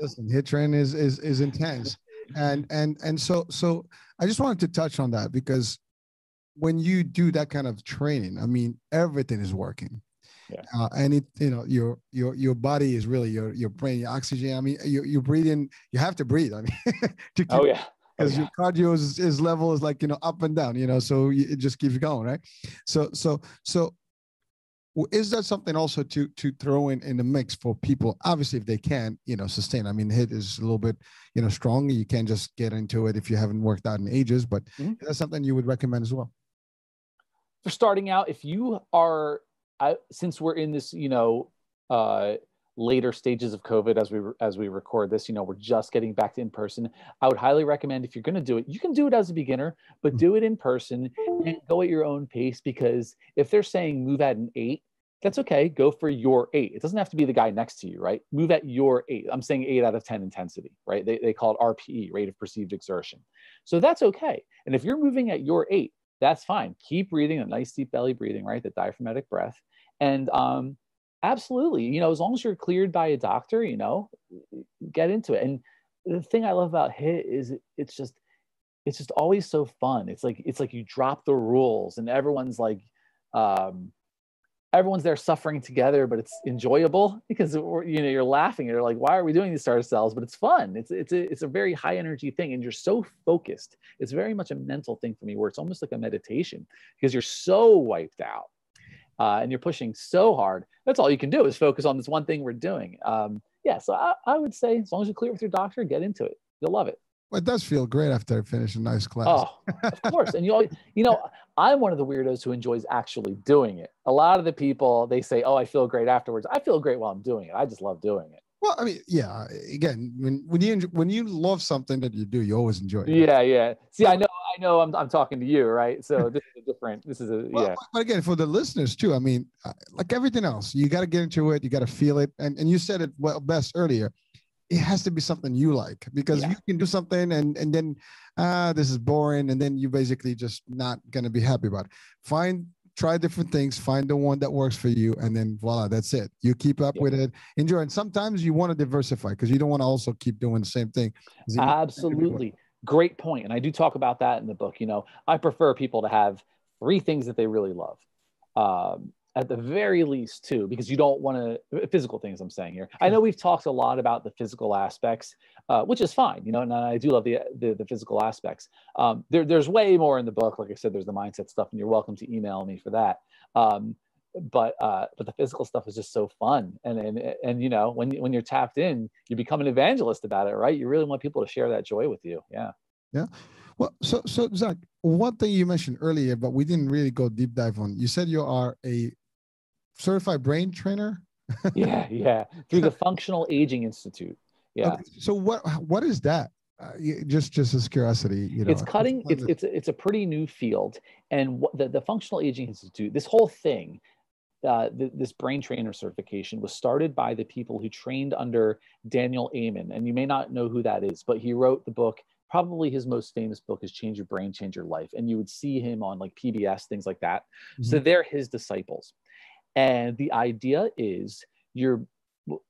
listen, HIIT training is is is intense, and and and so so I just wanted to touch on that because when you do that kind of training, I mean, everything is working. Yeah. Uh, and it, you know, your your your body is really your your brain, your oxygen. I mean, you you breathing. You have to breathe. I mean, to keep, Oh yeah. because yeah. your cardio is, is level is like you know up and down. You know, so it just keeps going, right? So so so. Is that something also to to throw in in the mix for people? Obviously, if they can, you know, sustain. I mean, HIIT is a little bit, you know, strong. You can't just get into it if you haven't worked out in ages. But Mhm. is that something you would recommend as well? for starting out if you are I, since we're in this you know uh later stages of covid as we as we record this you know we're just getting back to in person. I would highly recommend if you're going to do it you can do it as a beginner but do it in person and go at your own pace because if they're saying move at an eight that's okay. Go for your eight. It doesn't have to be the guy next to you right? Move at your eight. I'm saying eight out of 10 intensity right? They, they call it rpe rate of perceived exertion. So that's okay. And if you're moving at your eight that's fine. Keep breathing, a nice deep belly breathing, right? The diaphragmatic breath. And um, absolutely, you know, as long as you're cleared by a doctor, you know, get into it. And the thing I love about HIIT is it's just, it's just always so fun. It's like, it's like you drop the rules and everyone's like, um, everyone's there suffering together, but it's enjoyable because you know you're laughing. You're like, why are we doing this to ourselves? But it's fun. It's it's a it's a very high energy thing, and you're so focused. It's very much a mental thing for me, where it's almost like a meditation because you're so wiped out, uh, and you're pushing so hard. That's all you can do is focus on this one thing we're doing. Um, yeah, so I, I would say as long as you're clear with your doctor, get into it. You'll love it. Well, it does feel great after I finish a nice class. Oh, of course. And you always, you know, I'm one of the weirdos who enjoys actually doing it. A lot of the people they say, "Oh, I feel great afterwards." I feel great while I'm doing it. I just love doing it. Well, I mean, yeah. Again, when when you enjoy, when you love something that you do, you always enjoy it. Yeah, yeah. See, I know, I know. I'm I'm talking to you, right? So this is a different. This is a Well, yeah. But again, for the listeners too, I mean, uh, like everything else, you got to get into it. You got to feel it, and and you said it well best earlier. It has to be something you like because Yeah. you can do something and and then ah this is boring and then you basically just not gonna be happy about it. Find try different things, find the one that works for you, and then voila, that's it. You keep up Yeah. with it, enjoy. And sometimes you want to diversify because you don't want to also keep doing the same thing. Absolutely. Great point. And I do talk about that in the book. You know, I prefer people to have three things that they really love. Um, at the very least, two, because you don't want to physical things. I'm saying here. I know we've talked a lot about the physical aspects, uh, which is fine. You know, and I do love the the, the physical aspects. Um, there, there's way more in the book. Like I said, there's the mindset stuff, and you're welcome to email me for that. Um, but uh, but the physical stuff is just so fun, and and and you know, when when you're tapped in, you become an evangelist about it, right? You really want people to share that joy with you. Yeah. Yeah. Well, so so Zack, one thing you mentioned earlier, but we didn't really go deep dive on. You said you are a certified brain trainer. yeah, yeah. Through the Functional Aging Institute. Yeah, Okay, So what what is that? Uh, just just as curiosity, you know. it's cutting. It's it's a, it's a pretty new field, and what the the Functional Aging Institute. This whole thing, uh, th- this brain trainer certification was started by the people who trained under Daniel Amen, and you may not know who that is, but he wrote the book. Probably his most famous book is Change Your Brain, Change Your Life, and you would see him on like PBS things like that. So they're his disciples. And the idea is your well,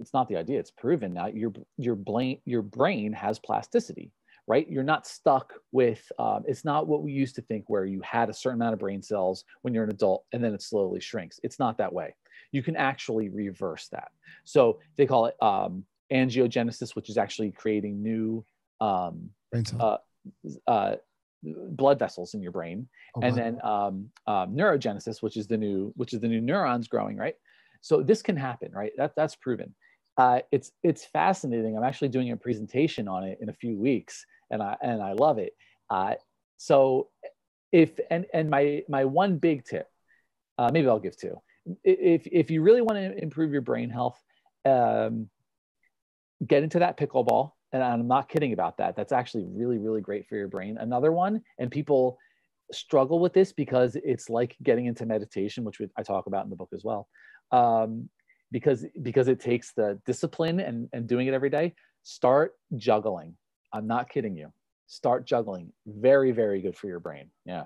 it's not the idea, it's proven now your your brain your brain has plasticity, right? You're not stuck with um, it's not what we used to think where you had a certain amount of brain cells when you're an adult and then it slowly shrinks. It's not that way. You can actually reverse that. So they call it um, angiogenesis, which is actually creating new um, brain cell. uh, uh, blood vessels in your brain Oh, and wow. then um, um, neurogenesis, which is the new which is the new neurons growing, right? So this can happen, right? That that's proven. Uh, it's it's fascinating. I'm actually doing a presentation on it in a few weeks, and I and I love it. Uh, so if and and my my one big tip, uh, maybe I'll give two. If if you really want to improve your brain health, um, get into that pickleball. And I'm not kidding about that. That's actually really really great for your brain. Another one, and people struggle with this because it's like getting into meditation, which I talk about in the book as well. Um, because because it takes the discipline and, and doing it every day. Start juggling. I'm not kidding you. Start juggling. Very very good for your brain. Yeah.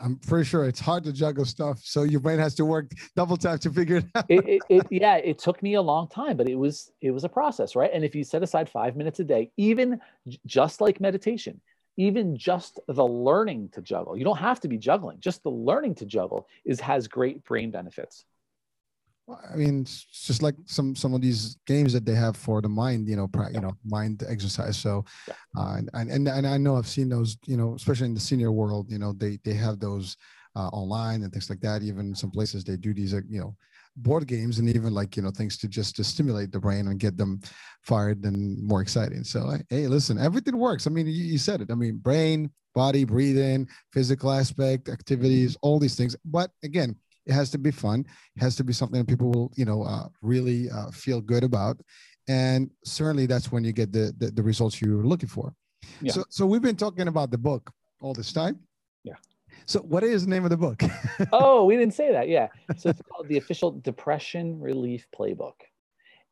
I'm pretty sure it's hard to juggle stuff, so your brain has to work double time to figure it out. It, it, it yeah. It took me a long time, but it was it was a process, right? And if you set aside five minutes a day, even just like meditation, even just the learning to juggle, you don't have to be juggling, just the learning to juggle is has great brain benefits. I mean, it's just like some some of these games that they have for the mind, you know, you know, mind exercise. So, yeah. uh, and, and and I know I've seen those, you know, especially in the senior world, you know, they they have those uh, online and things like that. Even some places they do these, uh, you know, board games and even like you know things to just to stimulate the brain and get them fired and more exciting. So, hey, listen, everything works. I mean, you, you said it. I mean, brain, body, breathing, physical aspect, activities, all these things. But again it has to be fun. It has to be something that people will, you know, uh, really uh, feel good about. And certainly that's when you get the, the, the results you're looking for. Yeah. So, so we've been talking about the book all this time. Yeah. So what is the name of the book? oh, we didn't say that. Yeah. So it's called the official depression relief playbook.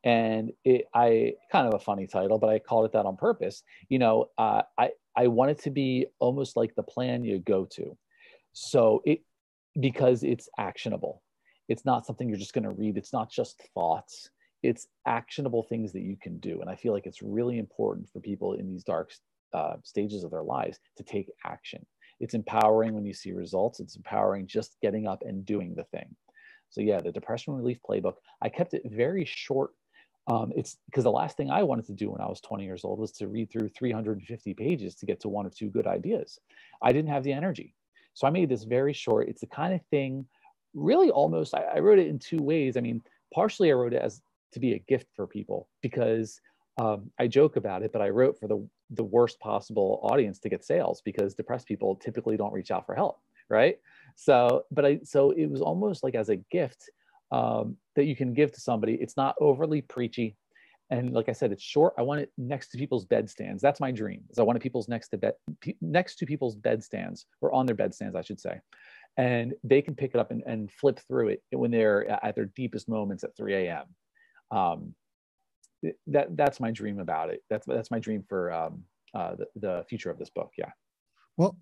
And it, I kind of a funny title, but I called it that on purpose. You know, uh, I, I want it to be almost like the plan you go to. So it, because it's actionable. It's not something you're just going to read. It's not just thoughts. It's actionable things that you can do. And I feel like it's really important for people in these dark uh, stages of their lives to take action. It's empowering when you see results. It's empowering just getting up and doing the thing. So yeah, the depression relief playbook. I kept it very short. Um, it's because the last thing I wanted to do when I was 20 years old was to read through 350 pages to get to one or two good ideas. I didn't have the energy. So I made this very short. It's the kind of thing, really almost, I, I wrote it in two ways. I mean, partially I wrote it as to be a gift for people because um, I joke about it, but I wrote for the, the worst possible audience to get sales because depressed people typically don't reach out for help, right? So, but I, so it was almost like as a gift um, that you can give to somebody. It's not overly preachy. And like I said, it's short. I want it next to people's bedstands. That's my dream. Is I want it people's next to bed, next to people's bedstands or on their bedstands, I should say, and they can pick it up and, and flip through it when they're at their deepest moments at 3 a.m. Um, that that's my dream about it. That's that's my dream for um, uh, the, the future of this book. Yeah. Well,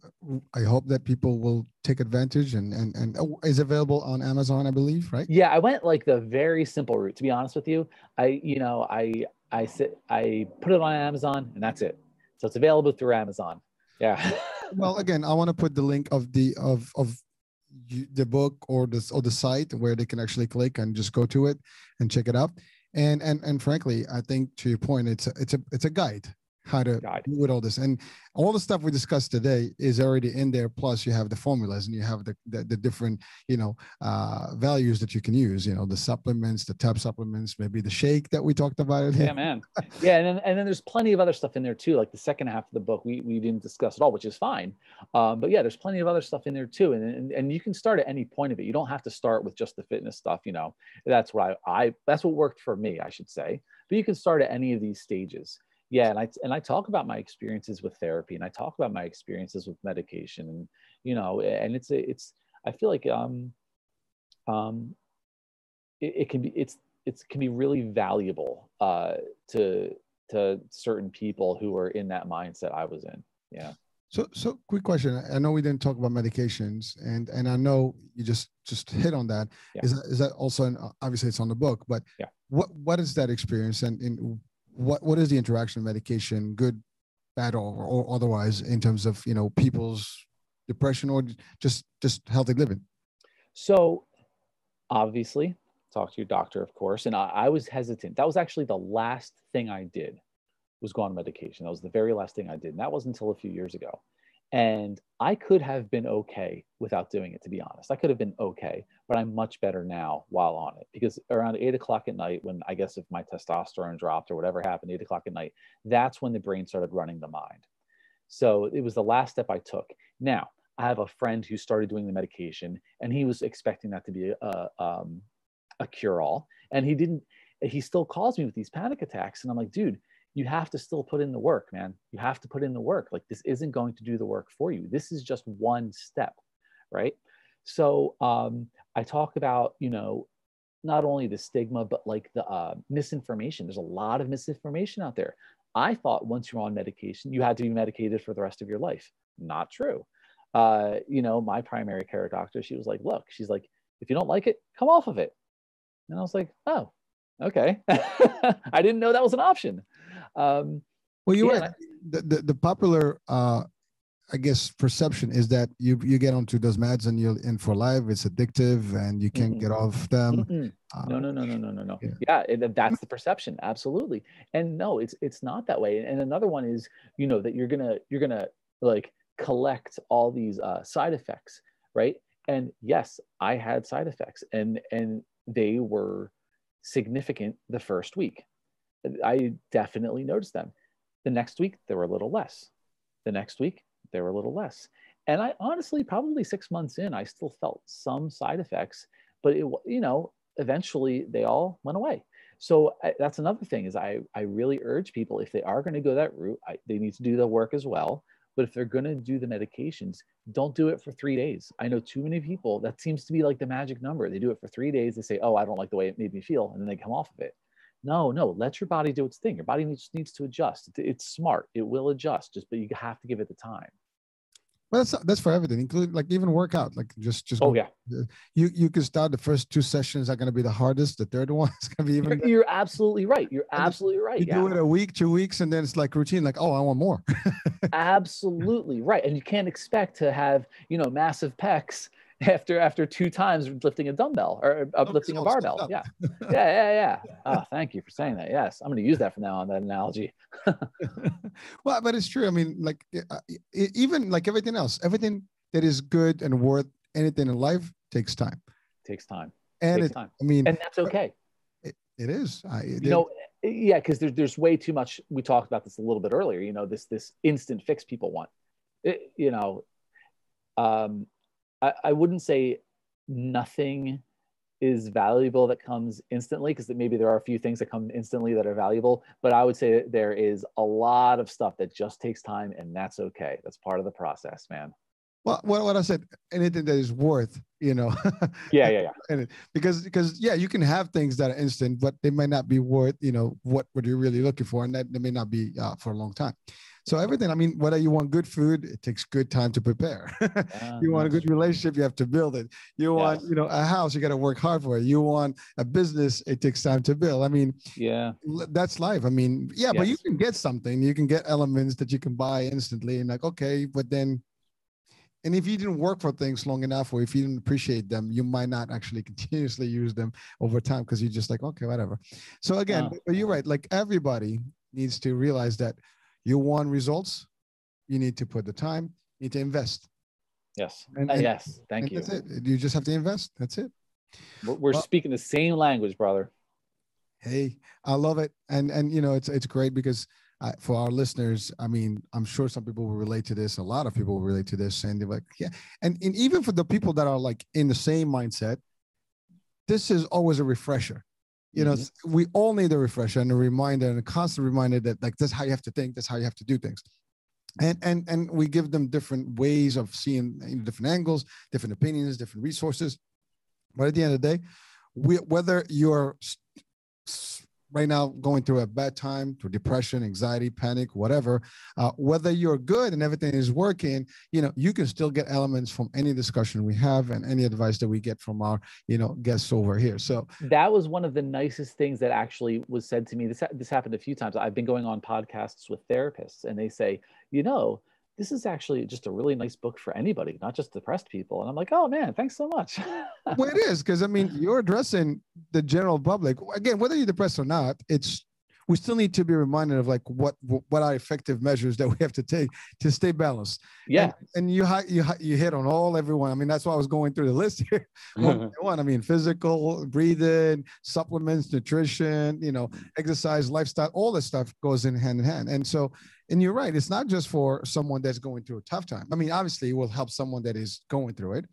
I hope that people will take advantage and and and oh, is available on Amazon, I believe, right? Yeah, I went like the very simple route. To be honest with you, I you know I I sit I put it on Amazon and that's it. So it's available through Amazon. Yeah. well, again, I want to put the link of the of of the book or the or the site where they can actually click and just go to it and check it out. And and and frankly, I think to your point, it's a, it's a it's a guide how to do with all this. And all the stuff we discussed today is already in there. Plus, you have the formulas and you have the the, the different you know uh, values that you can use. You know, the supplements, the tab supplements, maybe the shake that we talked about. Yeah, man. Yeah, and then and then there's plenty of other stuff in there too. Like the second half of the book, we we didn't discuss at all, which is fine. Um, but yeah, there's plenty of other stuff in there too. And, and and you can start at any point of it. You don't have to start with just the fitness stuff. You know, that's what I I that's what worked for me, I should say. But you can start at any of these stages yeah and i and i talk about my experiences with therapy and i talk about my experiences with medication and you know and it's a, it's i feel like um um it, it can be it's it can be really valuable uh to to certain people who are in that mindset i was in. Yeah. So so quick question. I know we didn't talk about medications and and i know you just just hit on that. Yeah. Is that is that also an, obviously it's on the book but yeah. what what is that experience? And, and what what is the interaction of medication, good, bad, or, or otherwise, in terms of you know people's depression or just just healthy living? So, obviously, talk to your doctor, of course. And I, I was hesitant. That was actually the last thing I did was go on medication. That was the very last thing I did, and that wasn't until a few years ago. And I could have been okay without doing it, to be honest. I could have been okay, but I'm much better now while on it because around eight o'clock at night, when I guess if my testosterone dropped or whatever happened, eight o'clock at night, that's when the brain started running the mind. So it was the last step I took. Now, I have a friend who started doing the medication and he was expecting that to be a, um, a cure all. And he didn't, he still calls me with these panic attacks. And I'm like, dude, you have to still put in the work, man. You have to put in the work. Like this isn't going to do the work for you. This is just one step, right? So um, I talk about, you know, not only the stigma, but like the uh, misinformation. There's a lot of misinformation out there. I thought once you're on medication, you had to be medicated for the rest of your life. Not true. Uh, you know, my primary care doctor, she was like, look, she's like, if you don't like it, come off of it. And I was like, oh, okay. I didn't know that was an option. Um, well, you're yeah. right. The, the, the popular uh, I guess perception is that you you get onto those meds and you're in for life. It's addictive and you can't Mm-mm. get off them. Uh, no no no no no no no yeah. yeah, it- that's the perception absolutely and no it's it's not that way and another one is you know that you're gonna you're gonna like collect all these uh, side effects right and yes i had side effects and and they were significant the first week i definitely noticed them. The next week they were a little less. The next week they were a little less. And i honestly probably six months in i still felt some side effects but it you know eventually they all went away. So I, that's another thing is i i really urge people if they are going to go that route I, they need to do the work as well. But if they're going to do the medications don't do it for three days. I know too many people that seems to be like the magic number. They do it for three days they say oh i don't like the way it made me feel and then they come off of it no no let your body do its thing your body needs, needs to adjust it's smart it will adjust just but you have to give it the time Well, that's that's for everything, including like even workout. Like just just oh go- yeah you you can start the first two sessions are going to be the hardest. The third one is going to be even. you're, you're absolutely right you're absolutely right You yeah do it a week, two weeks, and then it's like routine. Like, oh, I want more. absolutely right and you can't expect to have you know massive pecs after after two times lifting a dumbbell or uplifting a barbell. yeah. Yeah yeah yeah. Oh thank you for saying that. Yes i'm going to use that from now on that analogy. Well, but it's true. I mean, like uh, even like everything else, everything that is good and worth anything in life takes time. takes time. And takes it, time. I mean, and that's okay. it is. I, it, you know yeah because there's there's way too much we talked about this a little bit earlier you know this this instant fix people want. It, you know um I, I wouldn't say nothing is valuable that comes instantly because maybe there are a few things that come instantly that are valuable but i would say that there is a lot of stuff that just takes time and that's okay. That's part of the process man. Well, what, what I said, anything that is worth, you know, yeah yeah yeah. And because because yeah, you can have things that are instant, but they might not be worth, you know, what what you're really looking for, and that they may not be uh, for a long time. So everything, I mean, whether you want good food, it takes good time to prepare. Yeah, uh, you want a good relationship, you have to build it. You want, you know, a house, you got to work hard for it. You want a business, it takes time to build. I mean, yeah that's life. I mean, yeah, but you can get something. You can get elements that you can buy instantly, and like, okay, but then, and if you didn't work for things long enough, or if you didn't appreciate them, you might not actually continuously use them over time because you're just like, okay, whatever. So again, Yeah. but you're right. Like everybody needs to realize that you want results, you need to put the time, you need to invest. yes And- Uh, and- yes thank and you That's it. You just have to invest. That's it. we're, we're Well- speaking the same language brother Hey, I love it, and and you know it's it's great because uh, for our listeners, I mean, I'm sure some people will relate to this. A lot of people will relate to this, and they're like, yeah, and and even for the people that are like in the same mindset, this is always a refresher. You know, Mhm. we all need a refresher and a reminder and a constant reminder that like that's how you have to think, that's how you have to do things. And and and we give them different ways of seeing you know, different angles, different opinions, different resources. But at the end of the day, we, whether you're right now going through a bad time, through depression, anxiety, panic, whatever, uh, whether you're good and everything is working, you know, you can still get elements from any discussion we have and any advice that we get from our, you know, guests over here. So that was one of the nicest things that actually was said to me. This this happened a few times. I've been going on podcasts with therapists, and they say, you know, this is actually just a really nice book for anybody, not just depressed people. And I'm like, oh man, thanks so much. well, it is because I mean you're addressing the general public. Again, whether you're depressed or not, it's we still need to be reminded of like what what are effective measures that we have to take to stay balanced. yeah. and, and you you you hit on all everyone. I mean, that's why I was going through the list here. one one. I mean, physical, breathing, supplements, nutrition, you know, exercise, lifestyle, all this stuff goes in hand in hand. And so, and you're right, it's not just for someone that's going through a tough time. I mean, obviously, it will help someone that is going through it,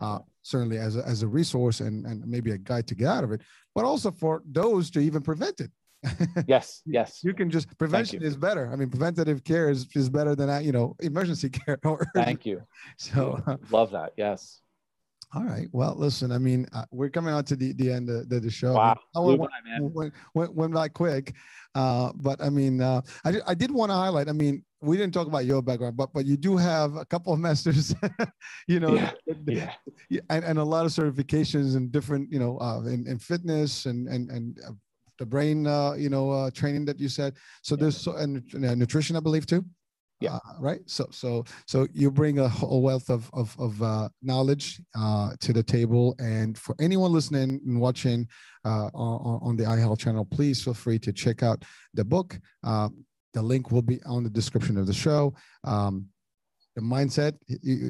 uh, certainly as a, as a resource and, and maybe a guide to get out of it, but also for those to even prevent it. yes. Yes. you can just prevention is better. I mean, preventative care is, is better than uh, you know emergency care. Thank you. so, Love that. Yes. All right. Well, listen. I mean, uh, we're coming out to the, the end of the, the show. Wow. I went, went, went, went by quick, uh, but I mean, uh, I, did- I did want to highlight. I mean, we didn't talk about your background, but but you do have a couple of masters, you know, Yeah, Yeah. and, and a lot of certifications and different, you know, uh, in, in fitness and and and uh, the brain, uh, you know, uh, training that you said. So Yeah. there's so, and uh, nutrition, I believe, too. Yeah. Uh, right. So so so you bring a whole wealth of of, of uh, knowledge uh, to the table, and for anyone listening and watching uh, on, on the iHealth channel, please feel free to check out the book. Uh, the link will be on the description of the show. Um, the mindset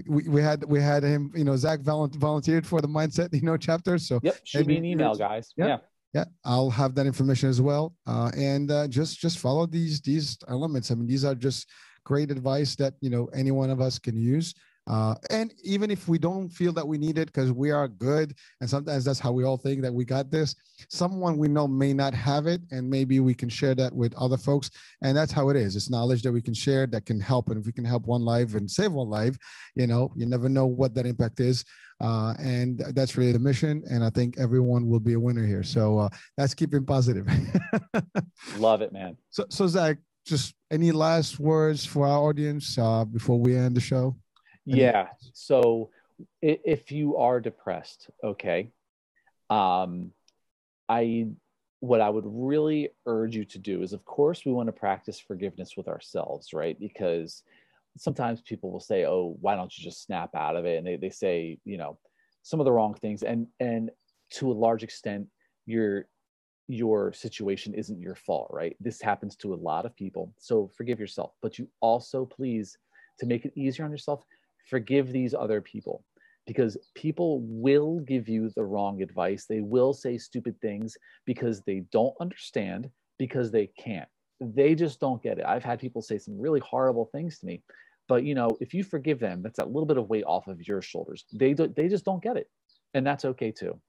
we, we had we had him you know zack volunteered for the mindset you know chapter so yep should be an email guys yeah. yeah yeah i'll have that information as well uh, and uh, just just follow these these elements i mean these are just great advice that you know any one of us can use uh, and even if we don't feel that we need it because we are good, and sometimes that's how we all think that we got this, someone we know may not have it, and maybe we can share that with other folks. And that's how it is. It's knowledge that we can share that can help. And if we can help one life and save one life, you know, you never know what that impact is. Uh, and that's really the mission. And I think everyone will be a winner here. So uh, that's keeping positive. Love it, man. So, so Zack, just any last words for our audience uh, before we end the show? yeah so if you are depressed okay um i what i would really urge you to do is of course we want to practice forgiveness with ourselves right? Because sometimes people will say oh why don't you just snap out of it? And they, they say you know some of the wrong things. And and to a large extent your your situation isn't your fault right this happens to a lot of people so forgive yourself but you also please to make it easier on yourself forgive these other people because people will give you the wrong advice. They will say stupid things because they don't understand, because they can't. They just don't get it. I've had people say some really horrible things to me. But you know, if you forgive them, that's a little bit of weight off of your shoulders. They do, they just don't get it. And that's okay too.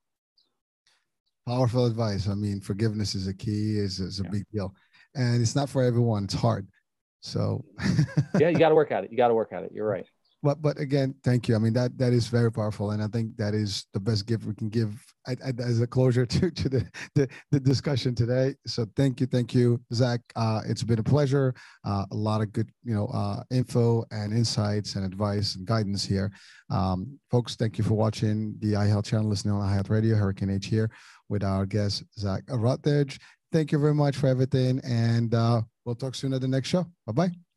Powerful advice. I mean, forgiveness is a key, is, is a yeah. big deal. And it's not for everyone. It's hard. So yeah, you got to work at it. You got to work at it. You're right but but again thank you. I mean that that is very powerful. And i think that is the best gift we can give as a closure to to the, the, the discussion today. So thank you thank you zack. Uh, it's been a pleasure. Uh, a lot of good you know uh, info and insights and advice and guidance here. Um, folks thank you for watching the ihealth channel listening on ihealth radio hurricane h here with our guest zack rutledge. Thank you very much for everything. And uh, we'll talk soon at the next show. Bye bye